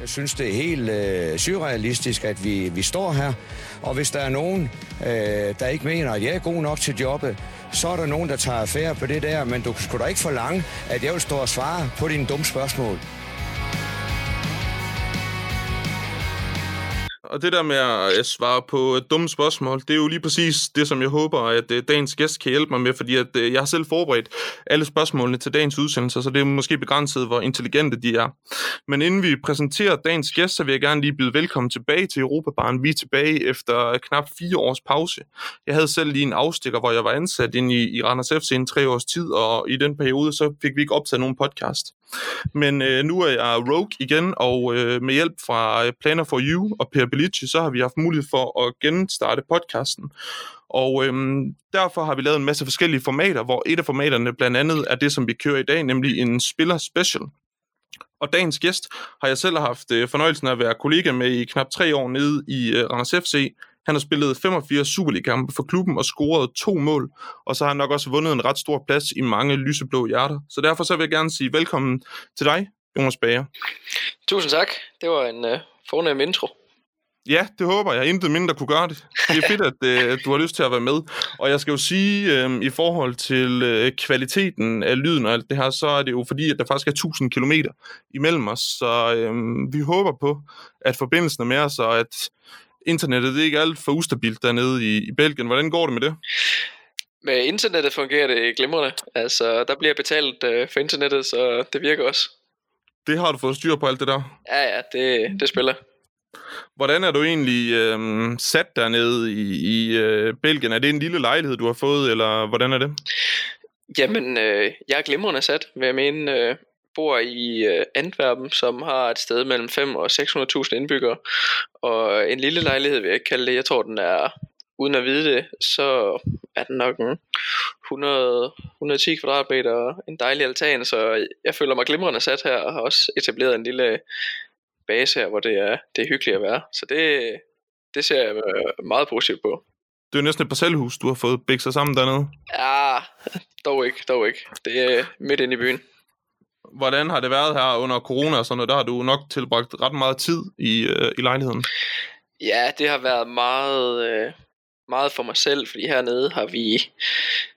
Jeg synes, det er helt øh, surrealistisk, at vi, vi står her. Og hvis der er nogen, øh, der ikke mener, at jeg er god nok til jobbet, så er der nogen, der tager affære på det der. Men du skulle da ikke forlange, at jeg vil stå og svare på dine dumme spørgsmål. Og det der med at svare på øh, dumme spørgsmål, det er jo lige præcis det, som jeg håber, at øh, dagens gæst kan hjælpe mig med, fordi at øh, jeg har selv forberedt alle spørgsmålene til dagens udsendelse, så det er måske begrænset, hvor intelligente de er. Men inden vi præsenterer dagens gæst, så vil jeg gerne lige byde velkommen tilbage til Europabaren. Vi er tilbage efter knap fire års pause. Jeg havde selv lige en afstikker, hvor jeg var ansat ind i, i Randers FC i en tre års tid, og i den periode, så fik vi ikke optaget nogen podcast. Men øh, nu er jeg Rogue igen, og øh, med hjælp fra øh, Planner for You og Per Bellici, så har vi haft mulighed for at genstarte podcasten. Og øhm, derfor har vi lavet en masse forskellige formater, hvor et af formaterne blandt andet er det, som vi kører i dag, nemlig en spiller special. Og dagens gæst har jeg selv haft øh, fornøjelsen af at være kollega med i knap tre år nede i øh, Randers FC, han har spillet 85 Superliga-kampe for klubben og scoret to mål, og så har han nok også vundet en ret stor plads i mange lyseblå hjerter. Så derfor så vil jeg gerne sige velkommen til dig, Jonas Bager. Tusind tak. Det var en uh, fornem intro. Ja, det håber jeg. Intet mindre kunne gøre det. Det er fedt, at uh, du har lyst til at være med. Og jeg skal jo sige, um, i forhold til uh, kvaliteten af lyden og alt det her, så er det jo fordi, at der faktisk er 1000 km imellem os. Så um, vi håber på, at forbindelsen er med os, og at internettet det er ikke alt for ustabilt dernede i, i Belgien. Hvordan går det med det? Med internettet fungerer det glimrende. Altså, der bliver betalt øh, for internettet, så det virker også. Det har du fået styr på alt det der? Ja, ja, det, det spiller. Hvordan er du egentlig øh, sat dernede i, i øh, Belgien? Er det en lille lejlighed, du har fået, eller hvordan er det? Jamen, øh, jeg er glimrende sat, vil jeg mene. Øh, bor i øh, Antwerpen, som har et sted mellem 5 og 600.000 indbyggere. Og en lille lejlighed vil jeg ikke kalde det. Jeg tror, den er, uden at vide det, så er den nok en 100, 110 kvadratmeter, en dejlig altan, så jeg føler mig glimrende sat her, og har også etableret en lille base her, hvor det er, det er hyggeligt at være. Så det, det ser jeg meget positivt på. Det er jo næsten et parcelhus, du har fået bækset sammen dernede. Ja, dog ikke, dog ikke. Det er midt inde i byen hvordan har det været her under corona og sådan noget? Der har du nok tilbragt ret meget tid i, øh, i lejligheden. Ja, det har været meget, øh, meget for mig selv, fordi hernede har vi,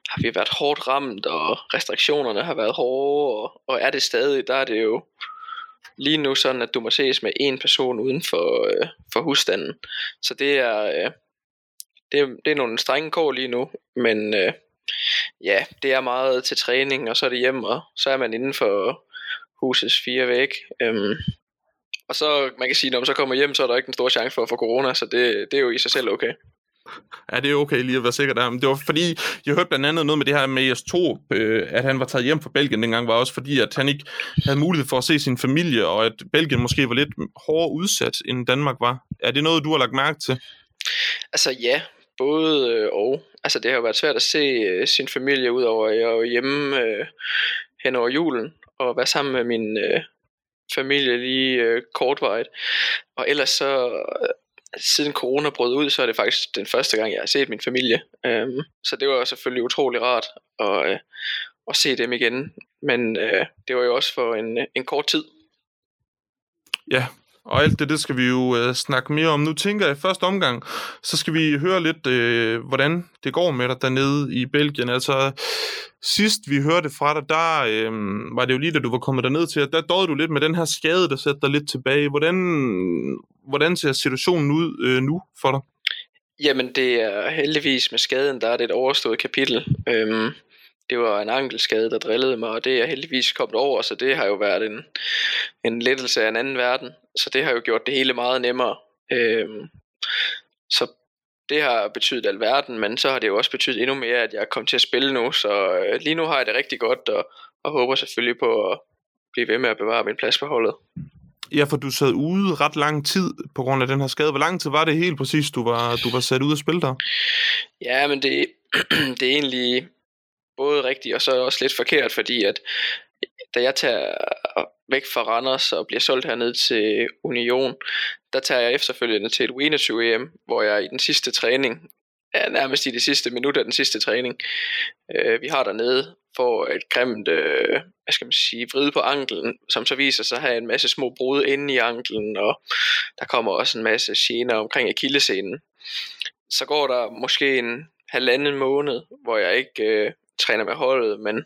har vi været hårdt ramt, og restriktionerne har været hårde, og, og er det stadig, der er det jo lige nu sådan, at du må ses med en person uden for, øh, for husstanden. Så det er, øh, det, er, det er nogle strenge kår lige nu, men øh, ja, det er meget til træning, og så er det hjem, og så er man inden for husets fire væg. Øhm, og så, man kan sige, når man så kommer hjem, så er der ikke en stor chance for at få corona, så det, det er jo i sig selv okay. Ja, det er okay lige at være sikker der. Men det var fordi, jeg hørte blandt andet noget med det her med Jes Torp, øh, at han var taget hjem fra Belgien dengang, var også fordi, at han ikke havde mulighed for at se sin familie, og at Belgien måske var lidt hårdere udsat, end Danmark var. Er det noget, du har lagt mærke til? Altså ja, både øh, og. Altså det har jo været svært at se øh, sin familie, udover jeg øh, er hjemme øh, hen over julen, og være sammen med min øh, familie lige øh, kortvarigt. Og ellers så, øh, siden corona brød ud, så er det faktisk den første gang, jeg har set min familie. Øhm, så det var selvfølgelig utrolig rart at, øh, at se dem igen. Men øh, det var jo også for en, øh, en kort tid. Ja, og alt det, det skal vi jo øh, snakke mere om. Nu tænker jeg i første omgang, så skal vi høre lidt, øh, hvordan det går med dig dernede i Belgien. Altså, sidst vi hørte fra dig, der øh, var det jo lige, da du var kommet derned til, at der døde du lidt med den her skade, der sætter dig lidt tilbage. Hvordan, hvordan ser situationen ud øh, nu for dig? Jamen, det er heldigvis med skaden, der er det et overstået kapitel. Øhm, det var en ankelskade, der drillede mig, og det er jeg heldigvis kommet over, så det har jo været en, en lettelse af en anden verden. Så det har jo gjort det hele meget nemmere. Øhm, så det har betydet alverden, men så har det jo også betydet endnu mere, at jeg er kommet til at spille nu, så øh, lige nu har jeg det rigtig godt, og, og håber selvfølgelig på at blive ved med at bevare min plads på holdet. Ja, for du sad ude ret lang tid på grund af den her skade. Hvor lang tid var det helt præcis, du var, du var sat ud at spille der? Ja, men det, det er egentlig både rigtigt og så også lidt forkert, fordi at da jeg tager væk fra Randers og bliver solgt hernede til Union, der tager jeg efterfølgende til et U21 EM, hvor jeg i den sidste træning ja, nærmest i de sidste minutter af den sidste træning. Øh, vi har dernede får et grimt, øh, hvad skal man sige, vrid på anklen, som så viser sig at have en masse små brud inde i anklen, og der kommer også en masse gener omkring akillescenen. Så går der måske en halvanden måned, hvor jeg ikke øh, træner med holdet, men,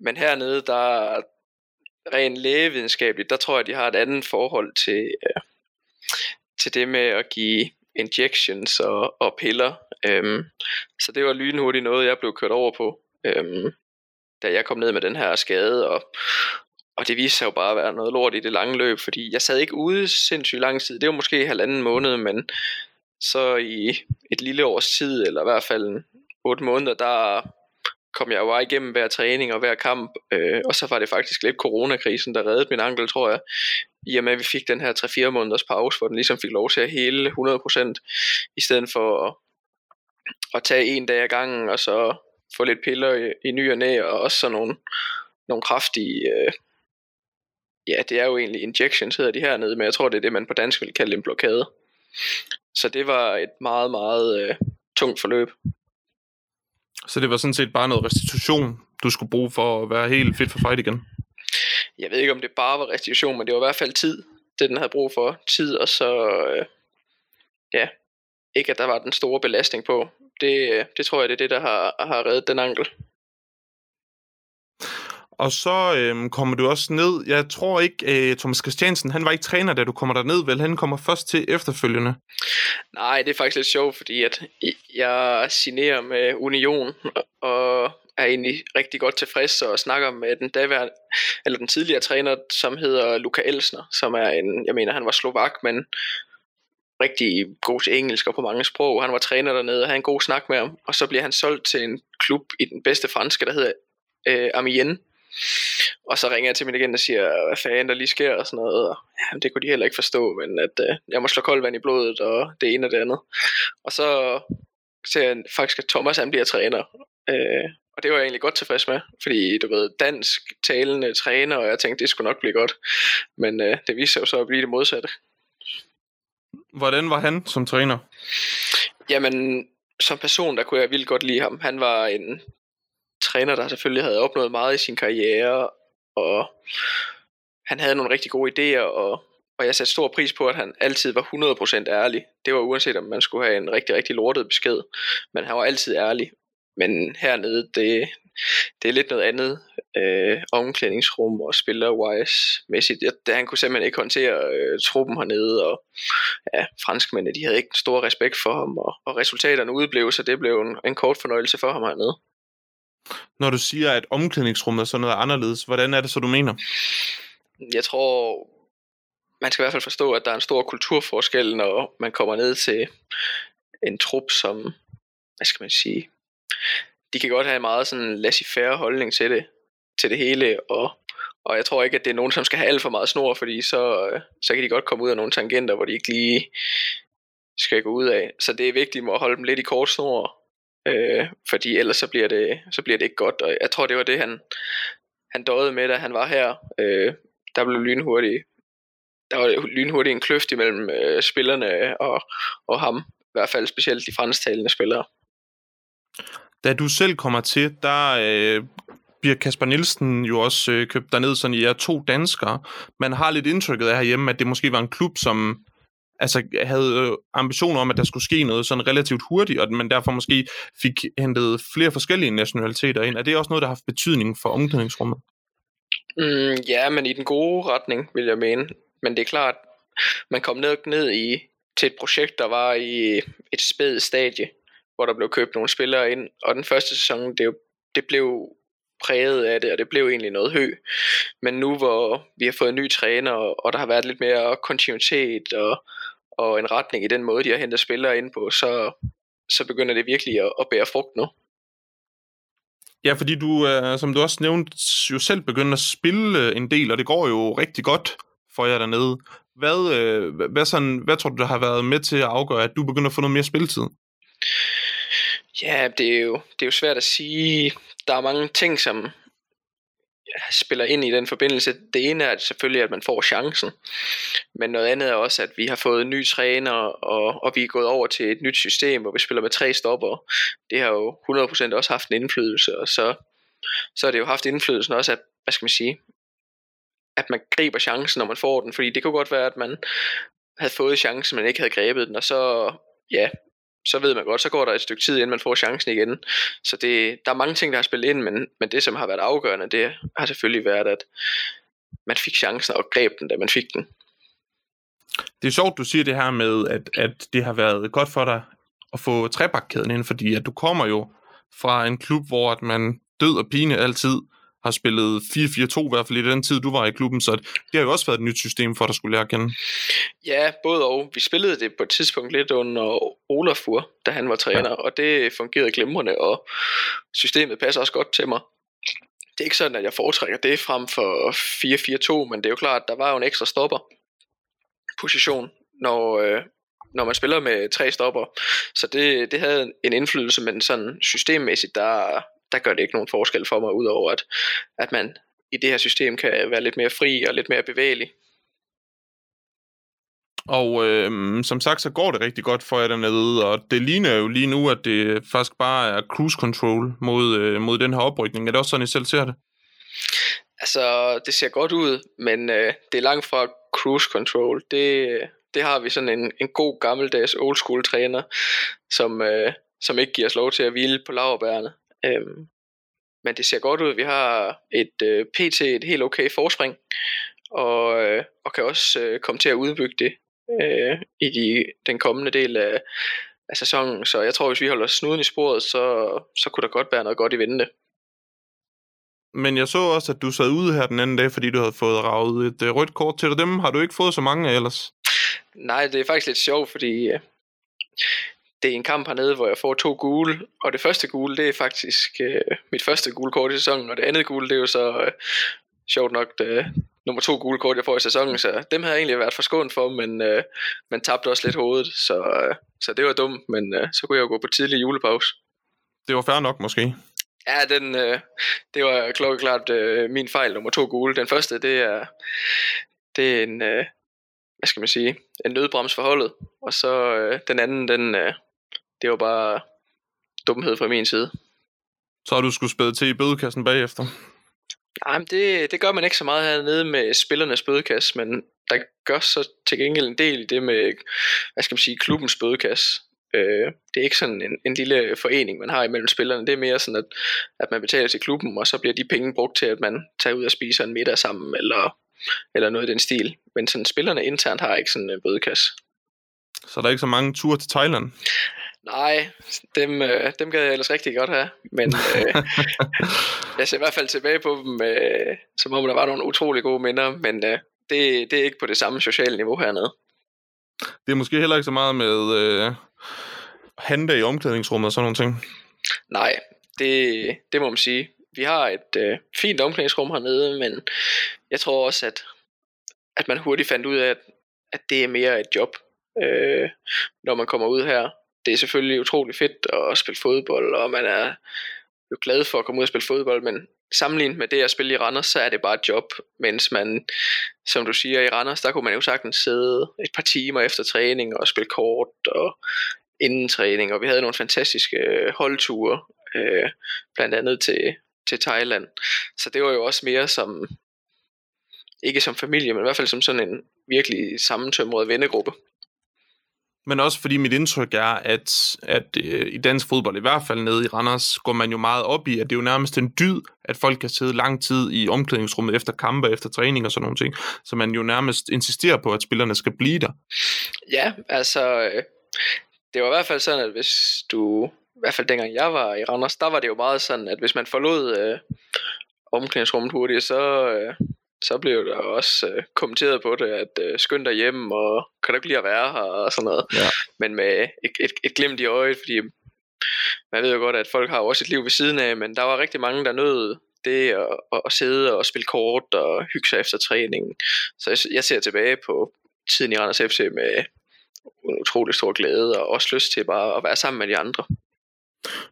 men hernede, der rent lægevidenskabeligt, der tror jeg, de har et andet forhold til, øh, til det med at give injections og, og piller. Øhm, så det var lynhurtigt noget, jeg blev kørt over på, øhm, da jeg kom ned med den her skade, og, og det viste sig jo bare at være noget lort i det lange løb, fordi jeg sad ikke ude sindssygt lang tid. Det var måske halvanden måned, men så i et lille års tid, eller i hvert fald 8 måneder, der kom jeg jo bare igennem hver træning og hver kamp, øh, og så var det faktisk lidt coronakrisen, der reddede min ankel, tror jeg, i og med at vi fik den her 3-4 måneders pause, hvor den ligesom fik lov til at hele 100%, i stedet for at, at tage en dag ad gangen, og så få lidt piller i, i ny og næ, og også sådan nogle, nogle kraftige, øh, ja, det er jo egentlig injections, hedder de hernede, men jeg tror, det er det, man på dansk vil kalde en blokade. Så det var et meget, meget øh, tungt forløb. Så det var sådan set bare noget restitution, du skulle bruge for at være helt fit for fight igen? Jeg ved ikke, om det bare var restitution, men det var i hvert fald tid, det den havde brug for. Tid, og så, øh, ja, ikke at der var den store belastning på. Det, øh, det tror jeg, det er det, der har, har reddet den ankel. Og så øhm, kommer du også ned. Jeg tror ikke, øh, Thomas Christiansen, han var ikke træner, da du kommer der ned, vel? Han kommer først til efterfølgende. Nej, det er faktisk lidt sjovt, fordi at jeg signerer med Union, og er egentlig rigtig godt tilfreds og snakker med den daværende, eller den tidligere træner, som hedder Luka Elsner, som er en, jeg mener, han var slovak, men rigtig god til engelsk og på mange sprog. Han var træner dernede og havde en god snak med ham, og så bliver han solgt til en klub i den bedste franske, der hedder øh, Amiens, og så ringer jeg til min agent og siger, hvad fanden der lige sker og sådan noget. Og, ja, det kunne de heller ikke forstå, men at øh, jeg må slå koldt vand i blodet og det ene og det andet. Og så ser jeg faktisk, at Thomas han bliver træner. Øh, og det var jeg egentlig godt tilfreds med, fordi du ved, dansk talende træner, og jeg tænkte, det skulle nok blive godt. Men øh, det viste sig jo så at blive det modsatte. Hvordan var han som træner? Jamen, som person, der kunne jeg vildt godt lide ham. Han var en træner, der selvfølgelig havde opnået meget i sin karriere, og han havde nogle rigtig gode idéer, og, og jeg satte stor pris på, at han altid var 100% ærlig. Det var uanset om man skulle have en rigtig, rigtig lortet besked, men han var altid ærlig. Men hernede, det, det er lidt noget andet øh, omklædningsrum og spiller-wise-mæssigt. Det, han kunne simpelthen ikke håndtere øh, truppen hernede, og ja, franskmændene, de havde ikke stor respekt for ham, og, og resultaterne udeblev, så det blev en, en kort fornøjelse for ham hernede. Når du siger, at omklædningsrummet er sådan noget anderledes, hvordan er det så, du mener? Jeg tror, man skal i hvert fald forstå, at der er en stor kulturforskel, når man kommer ned til en trup, som, hvad skal man sige, de kan godt have en meget sådan laissez-faire holdning til det, til det hele, og, og jeg tror ikke, at det er nogen, som skal have alt for meget snor, fordi så, så kan de godt komme ud af nogle tangenter, hvor de ikke lige skal gå ud af. Så det er vigtigt at holde dem lidt i kort snor, øh, fordi ellers så bliver, det, så bliver det ikke godt, og jeg tror det var det han, han døde med, da han var her, øh, der blev lynhurtigt der var lynhurtigt en kløft imellem øh, spillerne og, og ham, i hvert fald specielt de fransktalende spillere. Da du selv kommer til, der øh, bliver Kasper Nielsen jo også øh, købt derned, sådan I er to danskere. Man har lidt indtrykket af herhjemme, at det måske var en klub, som altså, havde øh, ambitioner om, at der skulle ske noget sådan relativt hurtigt, og man derfor måske fik hentet flere forskellige nationaliteter ind. Er det også noget, der har haft betydning for omklædningsrummet? Mm, ja, men i den gode retning, vil jeg mene. Men det er klart, man kom ned, ned i, til et projekt, der var i et spædt stadie, hvor der blev købt nogle spillere ind, og den første sæson, det, det blev præget af det, og det blev egentlig noget hø. Men nu hvor vi har fået en ny træner, og der har været lidt mere kontinuitet og, og en retning i den måde, de har hentet spillere ind på, så, så begynder det virkelig at, at bære frugt nu. Ja, fordi du, øh, som du også nævnte, jo selv begynder at spille øh, en del, og det går jo rigtig godt for jer dernede. Hvad, øh, hvad, sådan, hvad tror du, der har været med til at afgøre, at du begynder at få noget mere spilletid? Ja, det er jo, det er jo svært at sige. Der er mange ting, som spiller ind i den forbindelse. Det ene er selvfølgelig, at man får chancen, men noget andet er også, at vi har fået en ny træner, og, og vi er gået over til et nyt system, hvor vi spiller med tre stopper. Det har jo 100% også haft en indflydelse, og så, så har det jo haft indflydelsen også, at, hvad skal man sige, at man griber chancen, når man får den, fordi det kunne godt være, at man havde fået chancen, men ikke havde grebet den, og så, ja, så ved man godt, så går der et stykke tid, inden man får chancen igen. Så det, der er mange ting, der har spillet ind, men, men det, som har været afgørende, det har selvfølgelig været, at man fik chancen og greb den, da man fik den. Det er sjovt, du siger det her med, at, at det har været godt for dig at få trebakkæden ind, fordi at du kommer jo fra en klub, hvor at man død og pine altid har spillet 4-4-2, i hvert fald i den tid, du var i klubben, så det har jo også været et nyt system for dig skulle lære at kende. Ja, både og. Vi spillede det på et tidspunkt lidt under Olafur, da han var træner, ja. og det fungerede glimrende, og systemet passer også godt til mig. Det er ikke sådan, at jeg foretrækker det frem for 4-4-2, men det er jo klart, at der var jo en ekstra stopper position, når, øh, når man spiller med tre stopper. Så det, det havde en indflydelse, men sådan systemmæssigt, der, der gør det ikke nogen forskel for mig, udover at, at man i det her system kan være lidt mere fri og lidt mere bevægelig. Og øh, som sagt, så går det rigtig godt for jer dernede, og det ligner jo lige nu, at det faktisk bare er cruise control mod, øh, mod den her oprykning. Er det også sådan, I selv ser det? Altså, det ser godt ud, men øh, det er langt fra cruise control. Det, det har vi sådan en, en god gammeldags old school træner, som, øh, som ikke giver os lov til at hvile på laverbærene. Øhm, men det ser godt ud. Vi har et øh, PT, et helt okay forspring, og, øh, og kan også øh, komme til at udbygge det øh, i de, den kommende del af, af sæsonen. Så jeg tror, hvis vi holder snuden i sporet, så, så kunne der godt være noget godt i vente. Men jeg så også, at du sad ude her den anden dag, fordi du havde fået ravet et øh, rødt kort til dig. Dem har du ikke fået så mange af ellers? Nej, det er faktisk lidt sjovt, fordi øh, det er en kamp hernede, hvor jeg får to gule, og det første gule, det er faktisk øh, mit første gule kort i sæsonen, og det andet gule, det er jo så øh, sjovt nok det, nummer to gule kort, jeg får i sæsonen, så dem har jeg egentlig været forskånet for, men øh, man tabte også lidt hovedet, så, øh, så det var dumt, men øh, så kunne jeg jo gå på tidlig julepause. Det var fair nok måske. Ja, den, øh, det var klokkeklart øh, min fejl, nummer to gule. Den første, det er, det er en, øh, hvad skal man sige, en nødbrems for holdet, og så øh, den anden, den, øh, det var bare dumhed fra min side. Så har du skulle spæde til i bødekassen bagefter? Nej, men det, det gør man ikke så meget hernede med spillernes bødekasse, men der gør så til gengæld en del i det med, hvad skal man sige, klubbens bødekasse. Øh, det er ikke sådan en, en lille forening, man har imellem spillerne. Det er mere sådan, at, at man betaler til klubben, og så bliver de penge brugt til, at man tager ud og spiser en middag sammen, eller, eller noget i den stil. Men sådan spillerne internt har ikke sådan en bødekasse. Så der er ikke så mange ture til Thailand? Nej, dem, øh, dem gad jeg ellers rigtig godt have, men øh, jeg ser i hvert fald tilbage på dem, øh, som om der var nogle utrolig gode minder, men øh, det, det er ikke på det samme sociale niveau hernede. Det er måske heller ikke så meget med øh, hande i omklædningsrummet og sådan nogle ting? Nej, det, det må man sige. Vi har et øh, fint omklædningsrum hernede, men jeg tror også, at, at man hurtigt fandt ud af, at, at det er mere et job, øh, når man kommer ud her det er selvfølgelig utrolig fedt at spille fodbold, og man er jo glad for at komme ud og spille fodbold, men sammenlignet med det at spille i Randers, så er det bare et job, mens man, som du siger, i Randers, der kunne man jo sagtens sidde et par timer efter træning og spille kort og inden træning, og vi havde nogle fantastiske øh, holdture, øh, blandt andet til, til Thailand. Så det var jo også mere som, ikke som familie, men i hvert fald som sådan en virkelig sammentømret vennegruppe. Men også fordi mit indtryk er, at, at øh, i dansk fodbold, i hvert fald nede i Randers, går man jo meget op i, at det er jo nærmest en dyd, at folk kan sidde lang tid i omklædningsrummet efter kampe, efter træning og sådan nogle ting. Så man jo nærmest insisterer på, at spillerne skal blive der. Ja, altså, øh, det var i hvert fald sådan, at hvis du, i hvert fald dengang jeg var i Randers, der var det jo meget sådan, at hvis man forlod øh, omklædningsrummet hurtigt, så, øh, så blev der også øh, kommenteret på det, at øh, skynd dig hjem, og kan du ikke lide at være her, og sådan noget. Ja. Men med et, et, et glimt i øjet, fordi man ved jo godt, at folk har også et liv ved siden af, men der var rigtig mange, der nød det at, at, at sidde og spille kort og hygge sig efter træningen. Så jeg, jeg ser tilbage på tiden i Randers FC med en utrolig stor glæde, og også lyst til bare at være sammen med de andre.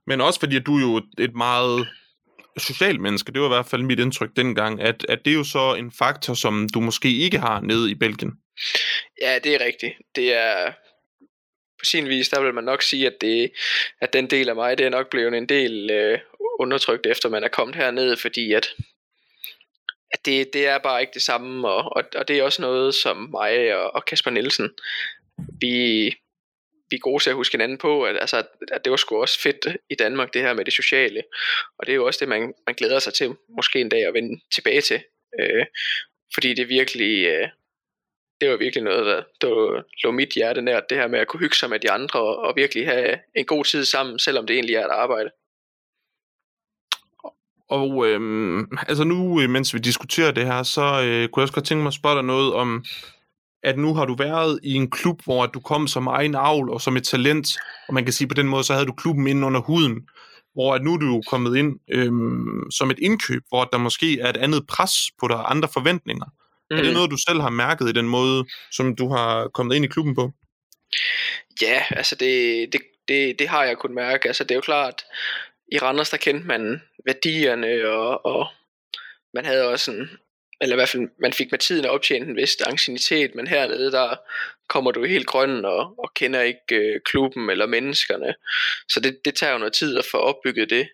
Men også fordi, at du er jo et meget social menneske. Det var i hvert fald mit indtryk dengang, at, at det er jo så en faktor, som du måske ikke har nede i Belgien. Ja, det er rigtigt. Det er på sin vis, der vil man nok sige, at, det, at den del af mig, det er nok blevet en del øh, undertrykt, efter man er kommet herned, fordi at, at det, det er bare ikke det samme, og, og, og det er også noget, som mig og, og Kasper Nielsen, vi, vi er gode til at huske hinanden på, at, altså, at det var sgu også fedt i Danmark, det her med det sociale. Og det er jo også det, man, man glæder sig til, måske en dag at vende tilbage til. Øh, fordi det virkelig, øh, det var virkelig noget, der, der lå mit hjerte nært, det her med at kunne hygge sig med de andre, og, og virkelig have en god tid sammen, selvom det egentlig er et arbejde. Og øhm, altså nu, øh, mens vi diskuterer det her, så øh, kunne jeg også godt tænke mig at spørge dig noget om, at nu har du været i en klub, hvor du kom som egen avl og som et talent, og man kan sige på den måde, så havde du klubben inde under huden, hvor at nu er du jo kommet ind øhm, som et indkøb, hvor der måske er et andet pres på dig, andre forventninger. Mm. Er det mm. noget, du selv har mærket i den måde, som du har kommet ind i klubben på? Ja, altså det, det, det, det har jeg kunnet mærke. Altså det er jo klart, i Randers der kendte man værdierne, og, og man havde også en, eller i hvert fald, man fik med tiden at optjene en vis angstinitet, men hernede, der kommer du helt grøn og, og kender ikke øh, klubben eller menneskerne. Så det, det tager jo noget tid at få opbygget det.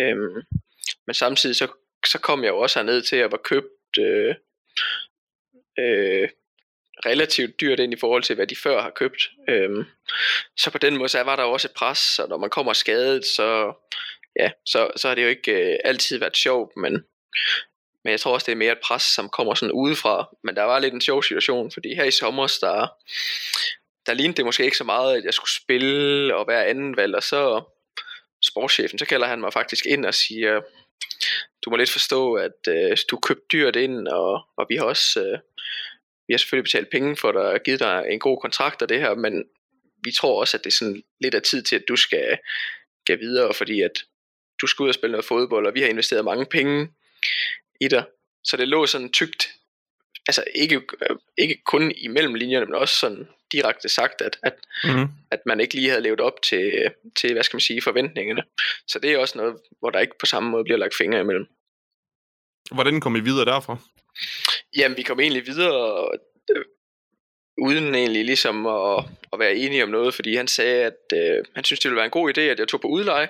Øhm, men samtidig så, så kom jeg jo også herned til at være købt øh, øh, relativt dyrt ind i forhold til, hvad de før har købt. Øhm, så på den måde, så var der også et pres, og når man kommer skadet, så, ja, så, så har det jo ikke øh, altid været sjovt, men, men jeg tror også, det er mere et pres, som kommer sådan udefra. Men der var lidt en sjov situation, fordi her i sommer, der, der lignede det måske ikke så meget, at jeg skulle spille og være anden valg, og så sportschefen, så kalder han mig faktisk ind og siger, du må lidt forstå, at øh, du købte dyrt ind, og, og vi har også øh, vi har selvfølgelig betalt penge for dig og givet dig en god kontrakt og det her, men vi tror også, at det er sådan lidt af tid til, at du skal, skal videre, fordi at du skal ud og spille noget fodbold, og vi har investeret mange penge i dig. Så det lå sådan tygt, altså ikke, ikke kun imellem linjerne, men også sådan direkte sagt, at, at, mm-hmm. at man ikke lige havde levet op til, til, hvad skal man sige, forventningerne. Så det er også noget, hvor der ikke på samme måde bliver lagt fingre imellem. Hvordan kom I videre derfra? Jamen, vi kom egentlig videre øh, uden egentlig ligesom at, at være enige om noget, fordi han sagde, at øh, han synes, det ville være en god idé, at jeg tog på udleje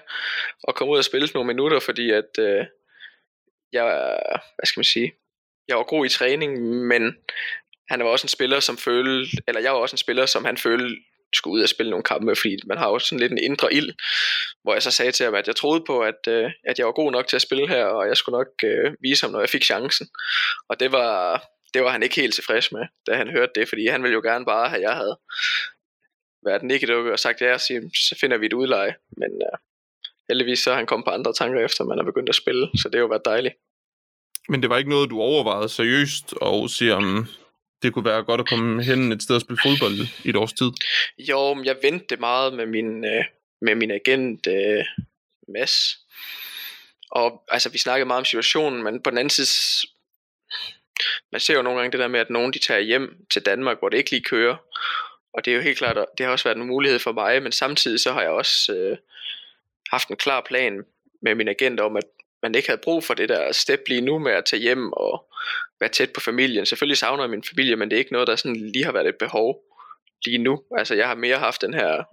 og kom ud og spille nogle minutter, fordi at øh, jeg, hvad skal man sige, jeg var god i træning, men han var også en spiller, som følte, eller jeg var også en spiller, som han følte skulle ud og spille nogle kampe, fordi man har også sådan lidt en indre ild, hvor jeg så sagde til ham, at jeg troede på, at, øh, at jeg var god nok til at spille her, og jeg skulle nok øh, vise ham, når jeg fik chancen. Og det var, det var han ikke helt tilfreds med, da han hørte det, fordi han ville jo gerne bare have, jeg havde været nikkedukke og sagt ja, så, så finder vi et udleje. Men øh, heldigvis så er han kommet på andre tanker efter, man er begyndt at spille, så det har jo været dejligt. Men det var ikke noget, du overvejede seriøst og sige, om det kunne være godt at komme hen et sted og spille fodbold i et års tid? Jo, men jeg vendte meget med min, øh, med min agent øh, Mads. Og altså, vi snakkede meget om situationen, men på den anden side, man ser jo nogle gange det der med, at nogen de tager hjem til Danmark, hvor det ikke lige kører. Og det er jo helt klart, det har også været en mulighed for mig, men samtidig så har jeg også øh, haft en klar plan med min agent om, at man ikke havde brug for det der step lige nu med at tage hjem og være tæt på familien. Selvfølgelig savner jeg min familie, men det er ikke noget, der sådan lige har været et behov lige nu. Altså jeg har mere haft den her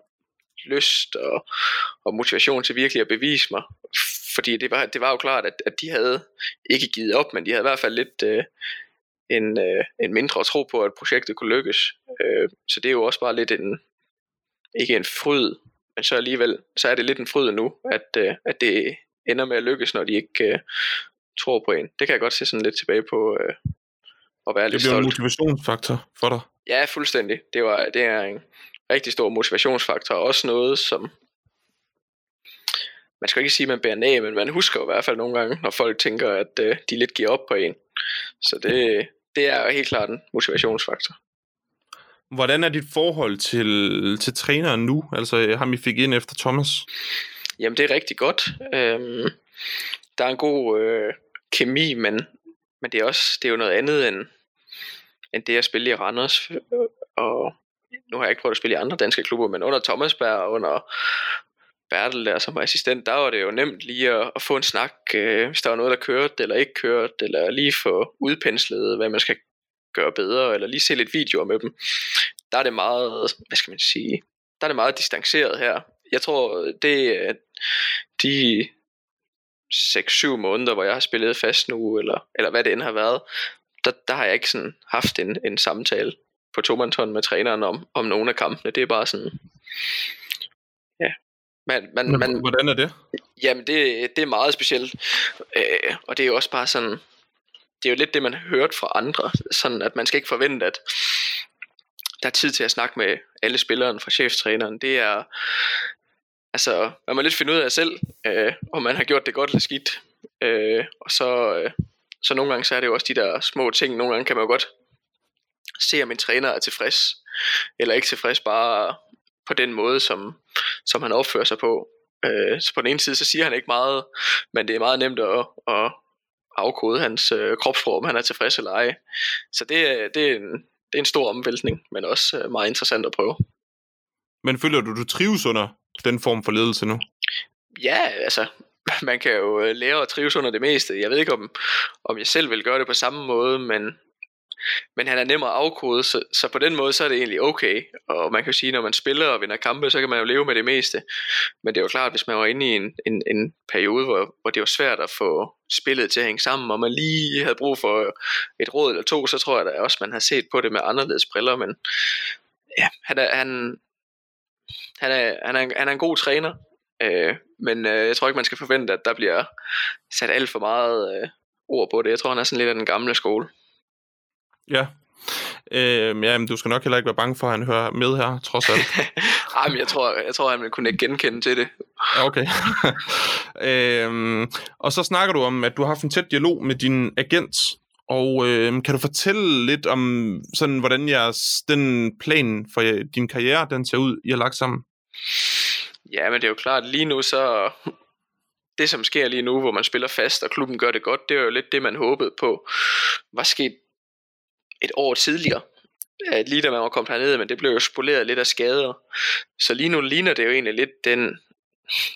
lyst og, og motivation til virkelig at bevise mig. Fordi det var, det var jo klart, at, at de havde ikke givet op, men de havde i hvert fald lidt øh, en, øh, en mindre tro på, at projektet kunne lykkes. Øh, så det er jo også bare lidt en, ikke en fryd, men så alligevel, så er det lidt en fryd nu, at, øh, at det ender med at lykkes, når de ikke øh, tror på en. Det kan jeg godt se sådan lidt tilbage på øh, at være det lidt stolt. Det bliver en motivationsfaktor for dig. Ja, fuldstændig. Det, var, det er en rigtig stor motivationsfaktor, og også noget, som man skal ikke sige, at man bærer ned, men man husker i hvert fald nogle gange, når folk tænker, at øh, de lidt giver op på en. Så det, det er helt klart en motivationsfaktor. Hvordan er dit forhold til, til træneren nu? Altså ham I fik ind efter Thomas? Jamen det er rigtig godt. Øhm, der er en god øh, kemi, men, men det er også det er jo noget andet end, end det at spille i Randers. Og nu har jeg ikke prøvet at spille i andre danske klubber, men under Thomasberg og under Bertel der som assistent, der var det jo nemt lige at, at få en snak, øh, hvis der var noget, der kørte eller ikke kørte, eller lige få udpenslet, hvad man skal gøre bedre, eller lige se lidt videoer med dem. Der er det meget, hvad skal man sige, der er det meget distanceret her. Jeg tror, det er de 6-7 måneder, hvor jeg har spillet fast nu, eller, eller hvad det end har været, der, der har jeg ikke sådan haft en, en samtale på tomandshånd med træneren om, om nogle af kampene. Det er bare sådan, ja. Man, man, Men, man, hvordan er det? Jamen, det, det er meget specielt. Øh, og det er jo også bare sådan, det er jo lidt det, man har hørt fra andre. Sådan, at man skal ikke forvente, at der er tid til at snakke med alle spillerne fra cheftræneren. Det er, altså, man må lidt finde ud af selv, øh, om man har gjort det godt eller skidt. Øh, og så, øh, så nogle gange så er det jo også de der små ting. Nogle gange kan man jo godt se, om en træner er tilfreds, eller ikke tilfreds, bare på den måde, som, som han opfører sig på. Øh, så på den ene side, så siger han ikke meget, men det er meget nemt at, at afkode hans øh, kropsprog, om han er tilfreds eller ej. Så det, det, er en, det er en stor omvæltning, men også øh, meget interessant at prøve. Men føler du, du trives under den form for ledelse nu? Ja, altså, man kan jo øh, lære at trives under det meste. Jeg ved ikke, om, om jeg selv vil gøre det på samme måde, men, men han er nem at afkode, så, så på den måde så er det egentlig okay. Og man kan jo sige, når man spiller og vinder kampe, så kan man jo leve med det meste. Men det er jo klart, hvis man var inde i en, en, en periode, hvor, hvor det var svært at få spillet til at hænge sammen, og man lige havde brug for et råd eller to, så tror jeg da også, man har set på det med anderledes briller. Men ja, han er, han, han er, han er, han er en god træner, øh, men øh, jeg tror ikke, man skal forvente, at der bliver sat alt for meget øh, ord på det. Jeg tror, han er sådan lidt af den gamle skole. Ja. Øh, ja, men du skal nok heller ikke være bange for, at han hører med her, trods alt. Ej, men jeg tror, jeg tror, han vil kunne genkende til det. Okay. øh, og så snakker du om, at du har haft en tæt dialog med din agent. Og øh, kan du fortælle lidt om, sådan, hvordan jeres, den plan for din karriere, den ser ud, I har lagt sammen? Ja, men det er jo klart, lige nu så... Det, som sker lige nu, hvor man spiller fast, og klubben gør det godt, det er jo lidt det, man håbede på, var sket et år tidligere. Lige da man var kommet hernede, men det blev jo spoleret lidt af skader. Så lige nu ligner det jo egentlig lidt den,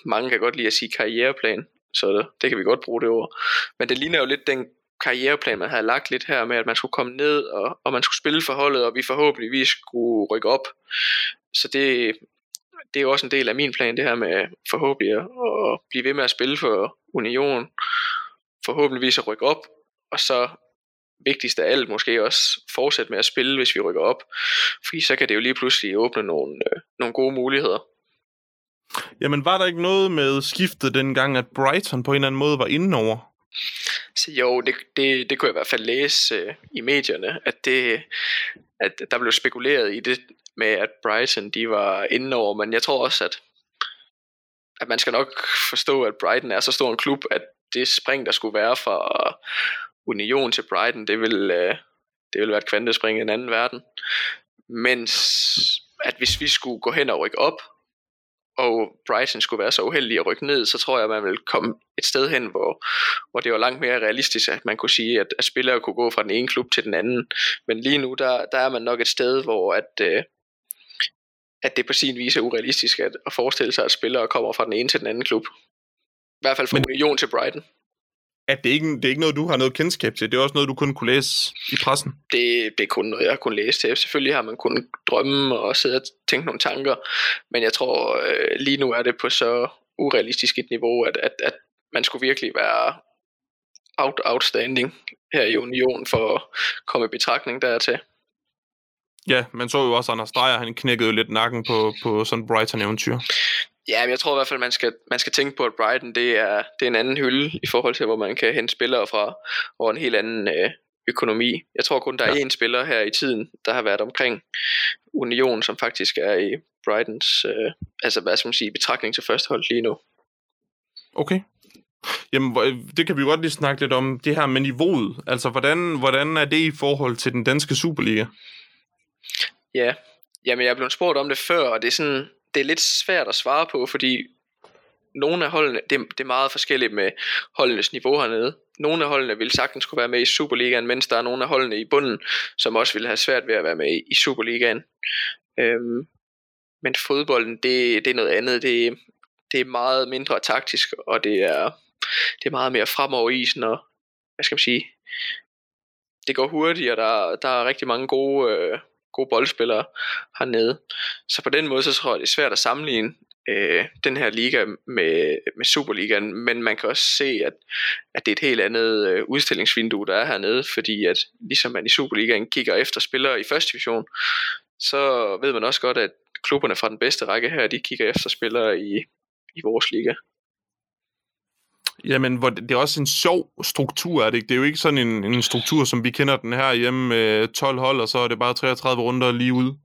mange kan godt lide at sige karriereplan, så det, det kan vi godt bruge det ord. Men det ligner jo lidt den karriereplan, man havde lagt lidt her med, at man skulle komme ned, og, og man skulle spille for holdet, og vi forhåbentligvis skulle rykke op. Så det, det er jo også en del af min plan, det her med forhåbentlig at, at blive ved med at spille for Union, forhåbentligvis at rykke op, og så vigtigst af alt måske også fortsætte med at spille, hvis vi rykker op, fordi så kan det jo lige pludselig åbne nogle, øh, nogle gode muligheder. Jamen var der ikke noget med skiftet dengang, at Brighton på en eller anden måde var inde over? Så jo, det, det, det kunne jeg i hvert fald læse øh, i medierne, at, det, at der blev spekuleret i det med, at Brighton de var inde over, men jeg tror også, at, at man skal nok forstå, at Brighton er så stor en klub, at det spring, der skulle være fra Union til Brighton, det vil, øh, det vil være et kvantespring i en anden verden. Mens at hvis vi skulle gå hen og rykke op, og Brighton skulle være så uheldig at rykke ned, så tror jeg, at man vil komme et sted hen, hvor, hvor det var langt mere realistisk, at man kunne sige, at, at spillere kunne gå fra den ene klub til den anden. Men lige nu, der, der er man nok et sted, hvor at, øh, at det på sin vis er urealistisk at, at forestille sig, at spillere kommer fra den ene til den anden klub. I hvert fald fra Men... Union til Brighton at det ikke det er ikke noget, du har noget kendskab til. Det er også noget, du kun kunne læse i pressen. Det, det er kun noget, jeg har kunnet læse til. Selvfølgelig har man kunnet drømme og sidde og tænke nogle tanker, men jeg tror, øh, lige nu er det på så urealistisk et niveau, at, at, at man skulle virkelig være out, outstanding her i Union for at komme i betragtning dertil. Ja, man så jo også Anders Dreyer, han knækkede jo lidt nakken på, på sådan Brighton-eventyr. Ja, men jeg tror i hvert fald, man skal, man skal tænke på, at Brighton det er, det er en anden hylde i forhold til, hvor man kan hente spillere fra, og en helt anden øh, økonomi. Jeg tror kun, der er én spiller her i tiden, der har været omkring Union, som faktisk er i Brightons, øh, altså hvad skal man sige, betragtning til første hold lige nu. Okay. Jamen, det kan vi godt lige snakke lidt om, det her med niveauet. Altså, hvordan, hvordan er det i forhold til den danske Superliga? Ja, jamen jeg blevet spurgt om det før, og det er sådan, det er lidt svært at svare på, fordi nogle af holdene, det, det er meget forskelligt med holdenes niveau hernede. Nogle af holdene vil sagtens kunne være med i Superligaen, mens der er nogle af holdene i bunden, som også vil have svært ved at være med i Superligaen. Øhm, men fodbolden, det, det er noget andet. Det, det er meget mindre taktisk, og det er, det er meget mere fremover isen, og hvad skal man sige, det går hurtigt, og der, der er rigtig mange gode, øh, gode boldspillere hernede. Så på den måde, så tror jeg, det er svært at sammenligne øh, den her liga med, med Superligaen, men man kan også se, at, at det er et helt andet øh, udstillingsvindue, der er hernede, fordi at ligesom man i Superligaen kigger efter spillere i første division, så ved man også godt, at klubberne fra den bedste række her, de kigger efter spillere i, i vores liga. Jamen, hvor det er også en sjov struktur, er det ikke? Det er jo ikke sådan en, en struktur, som vi kender den her hjemme med 12 hold, og så er det bare 33 runder lige ude.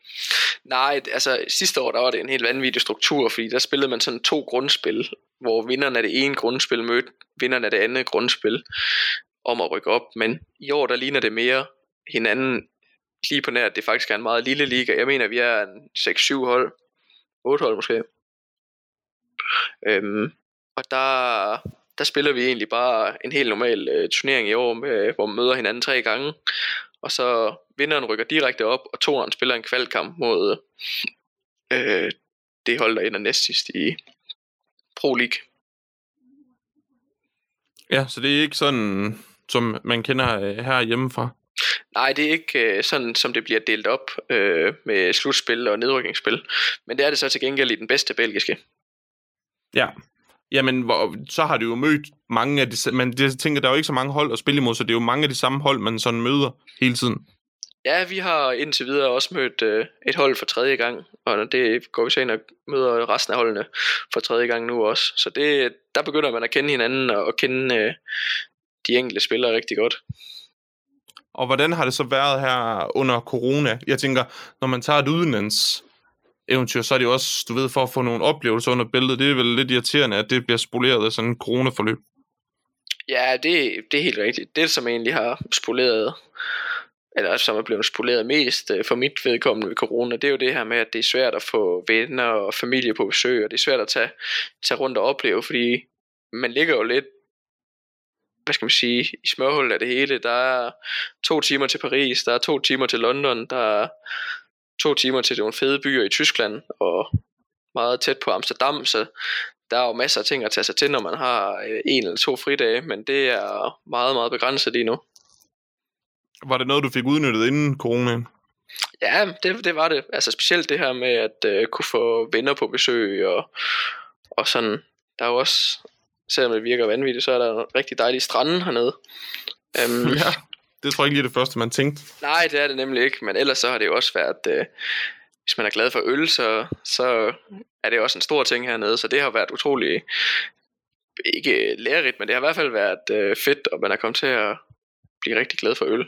Nej, altså sidste år, der var det en helt vanvittig struktur, fordi der spillede man sådan to grundspil, hvor vinderne af det ene grundspil mødte vinderne af det andet grundspil om at rykke op. Men i år, der ligner det mere hinanden lige på nær, at det faktisk er en meget lille liga. Jeg mener, vi er en 6-7 hold. 8 hold måske. Øhm, og der, der spiller vi egentlig bare en helt normal øh, turnering i år, med, hvor man møder hinanden tre gange. Og så vinderen rykker direkte op, og toeren spiller en kvalkamp mod øh, det hold, der ender næst sidst i Pro League. Ja, så det er ikke sådan, som man kender øh, her hjemmefra. Nej, det er ikke øh, sådan, som det bliver delt op øh, med slutspil og nedrykningsspil. Men det er det så til gengæld i den bedste belgiske. Ja, Jamen, hvor, så har du jo mødt mange af de... Men det, jeg tænker, der er jo ikke så mange hold at spille imod, så det er jo mange af de samme hold, man sådan møder hele tiden. Ja, vi har indtil videre også mødt øh, et hold for tredje gang, og det går vi så ind og møder resten af holdene for tredje gang nu også. Så det, der begynder man at kende hinanden og, og kende øh, de enkelte spillere rigtig godt. Og hvordan har det så været her under corona? Jeg tænker, når man tager et udenlands eventyr, så er det jo også, du ved, for at få nogle oplevelser under billedet. Det er vel lidt irriterende, at det bliver spoleret af sådan en coronaforløb. Ja, det, det er helt rigtigt. Det, som egentlig har spoleret, eller som er blevet spoleret mest øh, for mit vedkommende ved corona, det er jo det her med, at det er svært at få venner og familie på besøg, og det er svært at tage, tage rundt og opleve, fordi man ligger jo lidt hvad skal man sige, i smørhullet af det hele. Der er to timer til Paris, der er to timer til London, der er to timer til nogle fede byer i Tyskland, og meget tæt på Amsterdam, så der er jo masser af ting at tage sig til, når man har øh, en eller to fridage, men det er meget, meget begrænset lige nu. Var det noget, du fik udnyttet inden coronaen? Ja, det, det var det. Altså specielt det her med at uh, kunne få venner på besøg og, og sådan. Der er jo også, selvom det virker vanvittigt, så er der en rigtig dejlig strande hernede. Um, ja det tror jeg ikke lige det første, man tænkte. Nej, det er det nemlig ikke, men ellers så har det jo også været, øh, hvis man er glad for øl, så, så er det også en stor ting hernede, så det har været utrolig, ikke lærerigt, men det har i hvert fald været øh, fedt, og man er kommet til at blive rigtig glad for øl.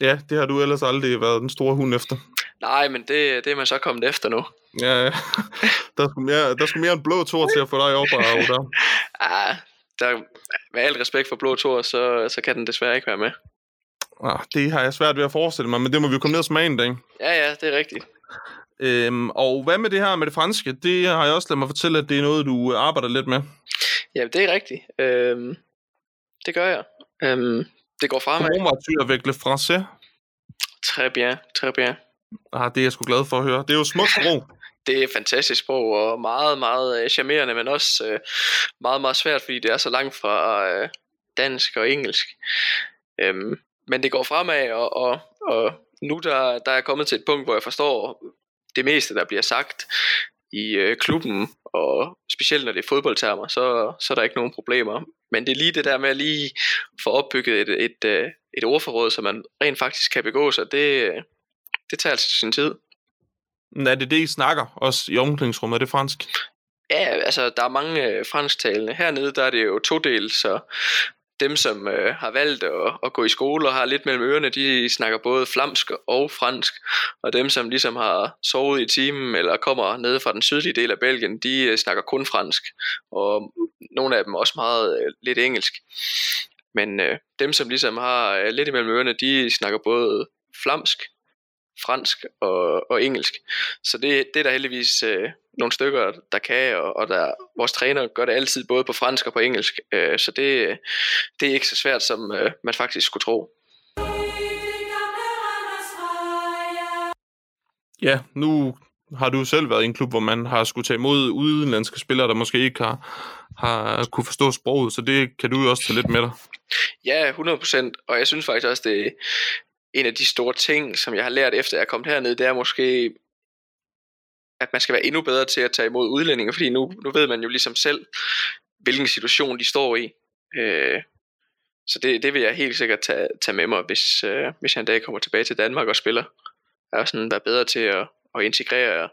Ja, det har du ellers aldrig været den store hund efter. Nej, men det, det er man så kommet efter nu. Ja, ja. Der skulle mere, der skulle mere en blå tor til at få dig op og der. Ja, der, med al respekt for blå tor, så, så kan den desværre ikke være med. Ah, det har jeg svært ved at forestille mig, men det må vi jo komme ned og smage en dag. Ja, ja, det er rigtigt. Øhm, og hvad med det her med det franske? Det har jeg også ladet mig fortælle, at det er noget, du arbejder lidt med. Ja, det er rigtigt. Øhm, det gør jeg. Øhm, det går fremad. Comment vas-tu avec le français? Très bien, très bien. Ah, det er jeg sgu glad for at høre. Det er jo smukt sprog det er et fantastisk sprog, og meget, meget øh, charmerende, men også øh, meget, meget svært, fordi det er så langt fra øh, dansk og engelsk. Øhm, men det går fremad, og, og, og nu der, der er jeg kommet til et punkt, hvor jeg forstår det meste, der bliver sagt i øh, klubben, og specielt når det er fodboldtermer, så, så er der ikke nogen problemer. Men det er lige det der med at lige få opbygget et, et, et, et ordforråd, så man rent faktisk kan begå sig, det, øh, det tager altså sin tid. Er det det, I snakker også i omklædningsrummet? Er det fransk? Ja, altså der er mange øh, fransktalende. Hernede der er det jo to del, så dem, som øh, har valgt at, at gå i skole og har lidt mellem ørerne, de snakker både flamsk og fransk. Og dem, som ligesom har sovet i timen eller kommer nede fra den sydlige del af Belgien, de øh, snakker kun fransk. Og nogle af dem også meget øh, lidt engelsk. Men øh, dem, som ligesom har øh, lidt imellem ørerne, de snakker både flamsk, fransk og, og engelsk. Så det, det er der heldigvis øh, nogle stykker, der kan, og, og der, vores træner gør det altid både på fransk og på engelsk. Øh, så det, det er ikke så svært, som øh, man faktisk skulle tro. Ja, nu har du selv været i en klub, hvor man har skulle tage imod udenlandske spillere, der måske ikke har, har kunne forstå sproget, så det kan du jo også tage lidt med dig. Ja, 100%, og jeg synes faktisk også, det en af de store ting, som jeg har lært efter jeg er kommet herned, det er måske, at man skal være endnu bedre til at tage imod udlændinge, fordi nu, nu ved man jo ligesom selv, hvilken situation de står i. Øh, så det, det vil jeg helt sikkert tage, tage med mig, hvis, øh, hvis jeg en dag kommer tilbage til Danmark og spiller. Jeg er sådan være bedre til at, at integrere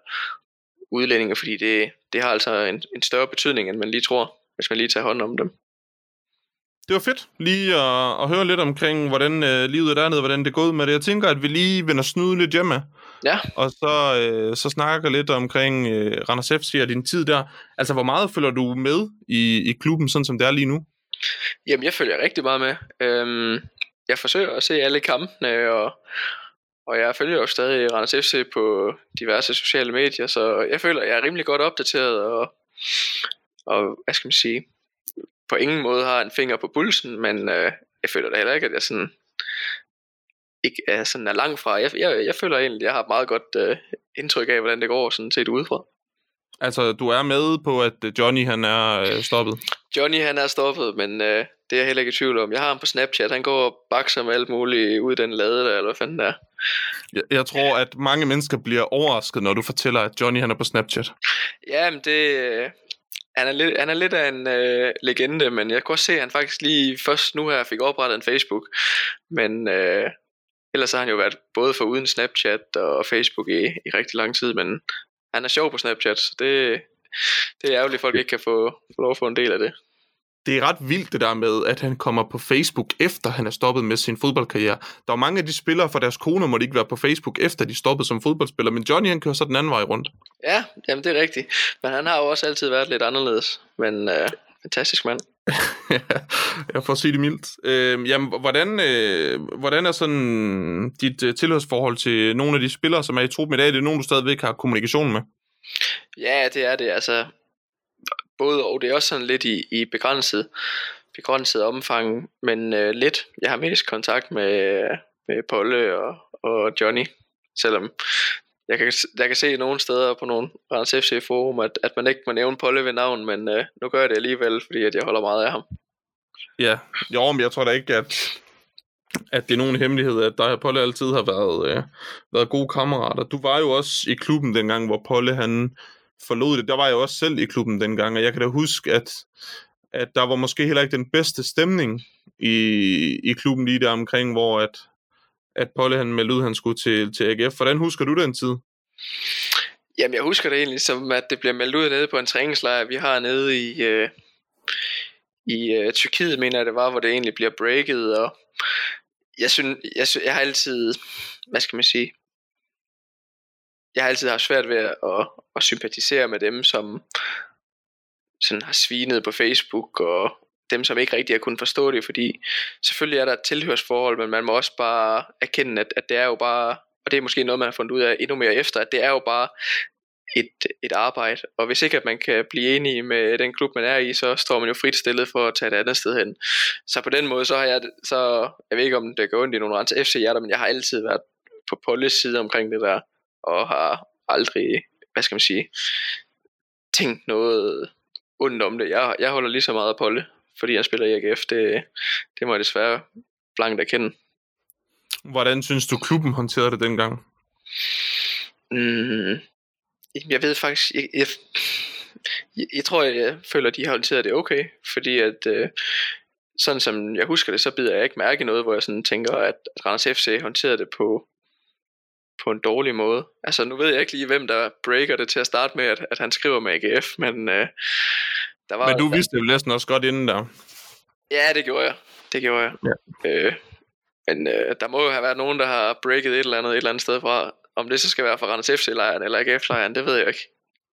udlændinge, fordi det, det har altså en, en større betydning, end man lige tror, hvis man lige tager hånd om dem. Det var fedt lige at, at høre lidt omkring, hvordan øh, livet er dernede, hvordan det er gået med det. Jeg tænker, at vi lige vender snyde lidt hjemme. Ja. Og så, øh, så snakker lidt omkring øh, Randers FC og din tid der. Altså, hvor meget følger du med i, i klubben, sådan som det er lige nu? Jamen, jeg følger rigtig meget med. Øhm, jeg forsøger at se alle kampene, og, og jeg følger jo stadig Randers FC på diverse sociale medier, så jeg føler, jeg er rimelig godt opdateret, og, og hvad skal man sige, på ingen måde har en finger på pulsen, men øh, jeg føler da heller ikke, at jeg sådan ikke er, sådan er langt fra. Jeg, jeg, jeg føler egentlig, at jeg har et meget godt øh, indtryk af, hvordan det går sådan set udefra. Altså, du er med på, at Johnny han er øh, stoppet? Johnny han er stoppet, men øh, det er jeg heller ikke i tvivl om. Jeg har ham på Snapchat, han går og bakser med alt muligt ud i den lade der, eller hvad fanden der. Jeg, jeg tror, at mange mennesker bliver overrasket, når du fortæller, at Johnny han er på Snapchat. Ja, men det, øh, han er lidt, han er lidt af en øh, legende, men jeg kunne også se, at han faktisk lige først nu her fik oprettet en Facebook. Men øh, ellers har han jo været både for uden Snapchat og Facebook i, i rigtig lang tid, men han er sjov på Snapchat, så det, det er ærgerligt, at folk ikke kan få, få lov at få en del af det. Det er ret vildt det der med, at han kommer på Facebook, efter han er stoppet med sin fodboldkarriere. Der er mange af de spillere for deres koner, må de ikke være på Facebook, efter de stoppede som fodboldspiller, men Johnny han kører så den anden vej rundt. Ja, jamen det er rigtigt. Men han har jo også altid været lidt anderledes. Men øh, fantastisk mand. jeg får at sige det mildt. Øh, jamen, hvordan, øh, hvordan er sådan dit øh, tilhørsforhold til nogle af de spillere, som er i truppen i dag? Det er nogen, du stadigvæk har kommunikation med? Ja, det er det. Altså, både og det er også sådan lidt i, i begrænset, begrænset omfang, men øh, lidt. Jeg har mest kontakt med, med Polle og, og Johnny, selvom jeg kan, jeg kan se nogle steder på nogle Randers FC forum, at, at man ikke må nævne Polle ved navn, men øh, nu gør jeg det alligevel, fordi at jeg holder meget af ham. Ja, jo, men jeg tror da ikke, at, at det er nogen hemmelighed, at dig og Polle altid har været, øh, været gode kammerater. Du var jo også i klubben dengang, hvor Polle han forlod det. Der var jeg også selv i klubben dengang, og jeg kan da huske, at, at der var måske heller ikke den bedste stemning i, i klubben lige der omkring, hvor at, at Polle han meldte ud, han skulle til, til AGF. Hvordan husker du den tid? Jamen, jeg husker det egentlig som, at det bliver meldt ud nede på en træningslejr, vi har nede i, øh, i øh, Tyrkiet, mener jeg det var, hvor det egentlig bliver breaket, og jeg synes, jeg, synes, jeg har altid, hvad skal man sige, jeg har altid haft svært ved at, at, at sympatisere med dem, som sådan har svinet på Facebook, og dem, som ikke rigtig har kunnet forstå det, fordi selvfølgelig er der et tilhørsforhold, men man må også bare erkende, at, at det er jo bare, og det er måske noget, man har fundet ud af endnu mere efter, at det er jo bare et, et arbejde, og hvis ikke at man kan blive enig med den klub, man er i, så står man jo frit stillet for at tage et andet sted hen. Så på den måde, så har jeg, så, jeg ved ikke om det går ondt i nogle andre FC-hjerter, men jeg har altid været på Polles side omkring det der, og har aldrig, hvad skal man sige, tænkt noget ondt om det. Jeg, jeg holder lige så meget af Polle, fordi jeg spiller i AGF. Det, det må jeg desværre blankt erkende. Hvordan synes du, klubben håndterede det dengang? Mm, jeg ved faktisk, jeg, jeg, jeg, jeg tror, jeg, jeg føler, at de har håndteret det okay, fordi at, øh, sådan som jeg husker det, så bider jeg ikke mærke noget, hvor jeg sådan tænker, at, at Randers FC håndterede det på, på en dårlig måde. Altså nu ved jeg ikke lige, hvem der breaker det til at starte med, at, at han skriver med AGF, men øh, der var... Men du vidste det jo næsten også godt inden der. Ja, det gjorde jeg. Det gjorde jeg. Ja. Øh, men øh, der må jo have været nogen, der har breaket et eller andet et eller andet sted fra. Om det så skal være fra Randers FC-lejren eller AGF-lejren, det ved jeg ikke.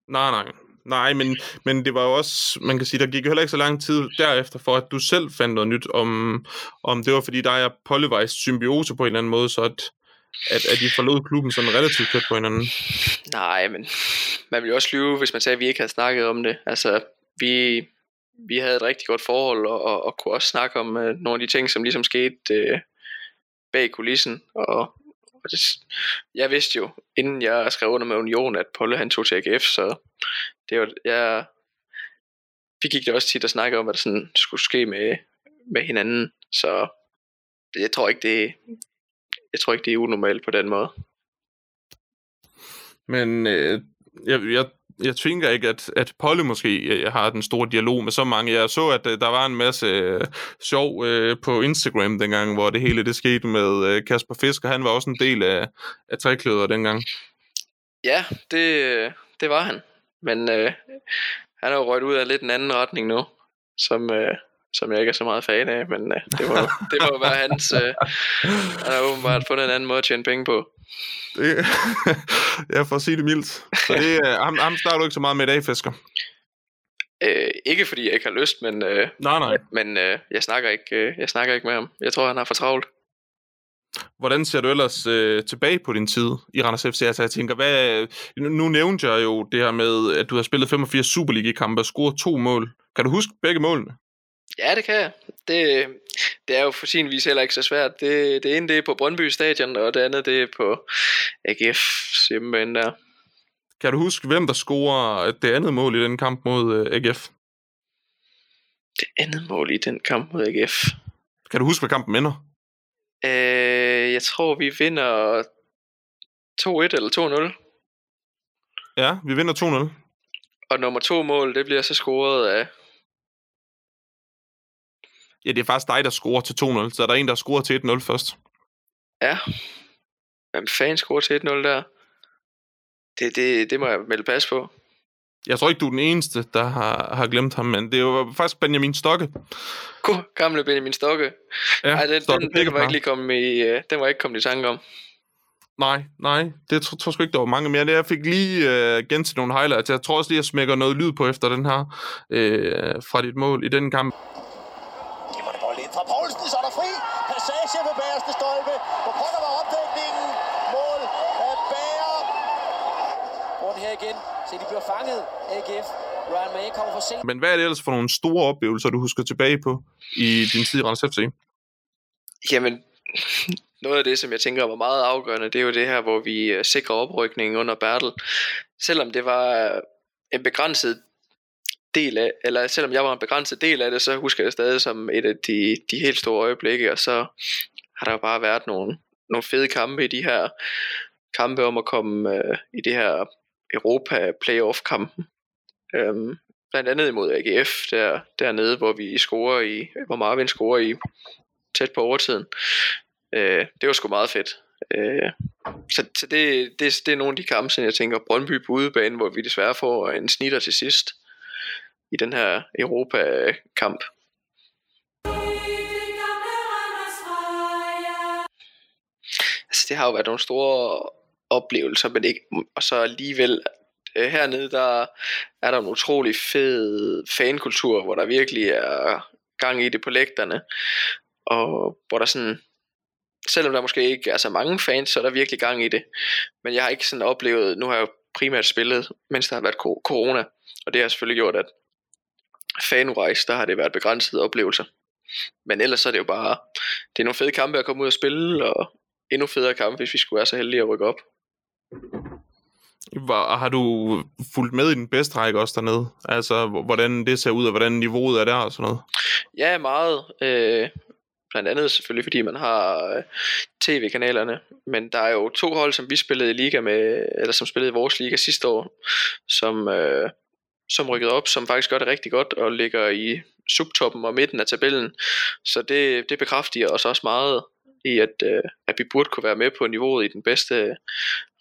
Nej, nej. Nej, men, men det var jo også, man kan sige, der gik jo heller ikke så lang tid derefter, for at du selv fandt noget nyt, om, om det var fordi Polly var i symbiose på en eller anden måde, så at, at, at de forlod klubben sådan relativt tæt på hinanden. Nej, men man ville jo også lyve, hvis man sagde, at vi ikke havde snakket om det. Altså, vi, vi havde et rigtig godt forhold, og, og, og kunne også snakke om uh, nogle af de ting, som ligesom skete uh, bag kulissen, og og det, jeg vidste jo, inden jeg skrev under med Union, at Polle han tog til AGF, så det var, jeg, vi gik det også tit og snakkede om, hvad der sådan skulle ske med, med hinanden, så jeg tror ikke, det, jeg tror ikke, det er unormalt på den måde. Men øh, jeg, jeg, jeg tænker ikke, at, at Polly måske øh, har den store dialog med så mange. Jeg så, at øh, der var en masse øh, sjov øh, på Instagram dengang, hvor det hele det skete med øh, Kasper Fisk, og han var også en del af, af trækløder dengang. Ja, det, det var han. Men øh, han er jo røget ud af lidt en anden retning nu, som, øh, som jeg ikke er så meget fan af, men øh, det, må, det må være hans... Øh, han har åbenbart fundet en anden måde at tjene penge på. Det, jeg får at sige det mildt. Så det, øh, ham, ham starter du ikke så meget med i dag, Fisker. Øh, ikke fordi jeg ikke har lyst, men, øh, Nej, nej. men øh, jeg, snakker ikke, øh, jeg snakker ikke med ham. Jeg tror, han har for travlt. Hvordan ser du ellers øh, tilbage på din tid i Randers FC? Altså, jeg tænker, hvad, nu, nu nævnte jeg jo det her med, at du har spillet 85 Superliga-kampe og scoret to mål. Kan du huske begge målene? Ja, det kan jeg. Det, det er jo for sin vis heller ikke så svært. Det, det ene det er på Brøndby Stadion, og det andet det er på AGF hjemmebane der. Kan du huske, hvem der scorer det andet mål i den kamp mod øh, AGF? Det andet mål i den kamp mod AGF. Kan du huske, hvad kampen ender? Øh, jeg tror, vi vinder 2-1 eller 2-0. Ja, vi vinder 2-0. Og nummer to mål, det bliver så scoret af... Ja, det er faktisk dig, der scorer til 2-0, så er der en, der scorer til 1-0 først. Ja. Hvem fanden scorer til 1-0 der? Det, det, det må jeg melde pas på. Jeg tror ikke, du er den eneste, der har, har glemt ham, men det var faktisk Benjamin Stokke. God, gamle Benjamin Stokke. Ja, Ej, den, Stokke den, den, var ikke lige kommet i, øh, den var ikke kommet i tanke om. Nej, nej, det tror, tror sgu ikke, der var mange mere. Jeg fik lige øh, gen til nogle highlights. Jeg tror også lige, jeg smækker noget lyd på efter den her øh, fra dit mål i den kamp. Glimrende bold ind fra Poulsen, så er der fri. Passage på bagerste stolpe. Hvor pokker var opdækningen. Mål af Bager. Rundt her igen, så de bliver fanget. AGF. Ryan May kommer for sent. Men hvad er det ellers for nogle store oplevelser, du husker tilbage på i din tid i Randers FC? Jamen, noget af det, som jeg tænker var meget afgørende, det er jo det her, hvor vi øh, sikrer oprykningen under Bertel. Selvom det var en begrænset del af, eller selvom jeg var en begrænset del af det, så husker jeg det stadig som et af de, de helt store øjeblikke, og så har der jo bare været nogle, nogle fede kampe i de her kampe om at komme øh, i det her Europa playoff kampen. Øhm, blandt andet imod AGF der, dernede, hvor vi scorer i, hvor Marvin scorer i tæt på overtiden. Øh, det var sgu meget fedt. Øh, så så det, det, det er nogle af de kampe, som jeg tænker, Brøndby på udebane, hvor vi desværre får en snitter til sidst i den her Europa-kamp. Altså, det har jo været nogle store oplevelser, men ikke, og så alligevel øh, hernede, der er der en utrolig fed fankultur, hvor der virkelig er gang i det på lægterne, og hvor der sådan, selvom der måske ikke er så mange fans, så er der virkelig gang i det, men jeg har ikke sådan oplevet, nu har jeg jo primært spillet, mens der har været corona, og det har selvfølgelig gjort, at fanrejse, der har det været begrænsede oplevelser. Men ellers så er det jo bare, det er nogle fede kampe at komme ud og spille, og endnu federe kampe, hvis vi skulle være så heldige at rykke op. Har du fulgt med i den bedste række også dernede? Altså, hvordan det ser ud, og hvordan niveauet er der og sådan noget? Ja, meget. Øh, blandt andet selvfølgelig, fordi man har øh, tv-kanalerne. Men der er jo to hold, som vi spillede i liga med, eller som spillede i vores liga sidste år, som, øh, som rykkede op, som faktisk gør det rigtig godt, og ligger i subtoppen og midten af tabellen. Så det, det bekræfter os også meget i, at, øh, at vi burde kunne være med på niveauet i den bedste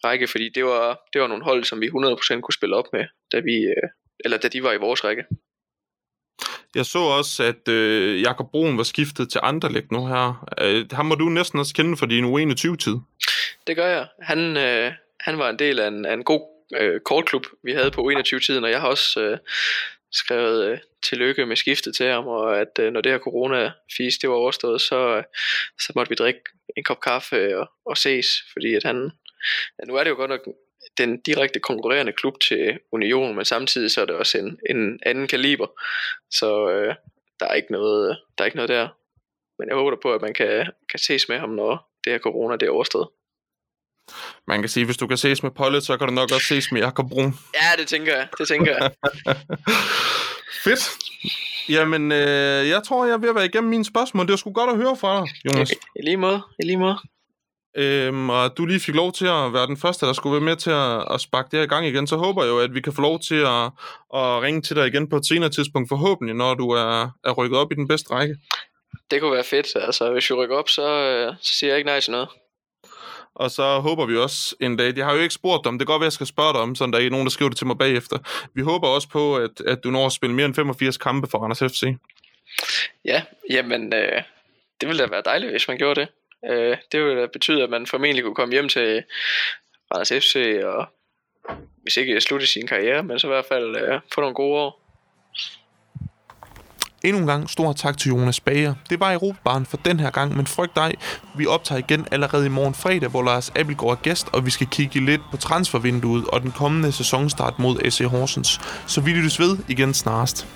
række, fordi det var, det var nogle hold, som vi 100% kunne spille op med, da vi, øh, eller da de var i vores række. Jeg så også, at øh, Jakob Broen var skiftet til Anderlecht nu her. Øh, ham må du næsten også kende for din U21-tid. Det gør jeg. Han, øh, han var en del af en, af en god øh, kortklub, vi havde på 21-tiden, og jeg har også øh, skrevet øh, tillykke med skiftet til ham, og at øh, når det her corona-fis det var overstået, så, øh, så måtte vi drikke en kop kaffe øh, og, og ses, fordi at han, ja, nu er det jo godt nok den direkte konkurrerende klub til Union, men samtidig så er det også en, en anden kaliber, så øh, der er ikke noget, der er ikke noget der. Men jeg håber da på, at man kan, kan ses med ham, når det her corona det er overstået. Man kan sige, hvis du kan ses med Pollet, så kan du nok også ses med Jakob Brun. Ja, det tænker jeg. Det tænker jeg. Fedt. Jamen, øh, jeg tror, jeg er ved at være igennem mine spørgsmål. Det var sgu godt at høre fra dig, Jonas. I, lige måde. I lige måde. Øhm, og du lige fik lov til at være den første, der skulle være med til at, at sparke det her i gang igen, så håber jeg jo, at vi kan få lov til at, at ringe til dig igen på et senere tidspunkt, forhåbentlig, når du er, er rykket op i den bedste række. Det kunne være fedt. Altså, hvis vi rykker op, så, øh, så siger jeg ikke nej til noget. Og så håber vi også en dag, jeg har jo ikke spurgt dig om, det kan godt være, jeg skal spørge dig om, sådan der er nogen, der skriver det til mig bagefter. Vi håber også på, at, at du når at spille mere end 85 kampe for Randers FC. Ja, jamen, øh, det ville da være dejligt, hvis man gjorde det. Øh, det ville da betyde, at man formentlig kunne komme hjem til Randers FC, og hvis ikke slutte sin karriere, men så i hvert fald øh, få nogle gode år. Endnu en gang stor tak til Jonas Bager. Det var Europabaren for den her gang, men frygt dig, vi optager igen allerede i morgen fredag, hvor Lars Abelgaard er gæst, og vi skal kigge lidt på transfervinduet og den kommende sæsonstart mod SC Horsens. Så vi lyttes ved igen snarest.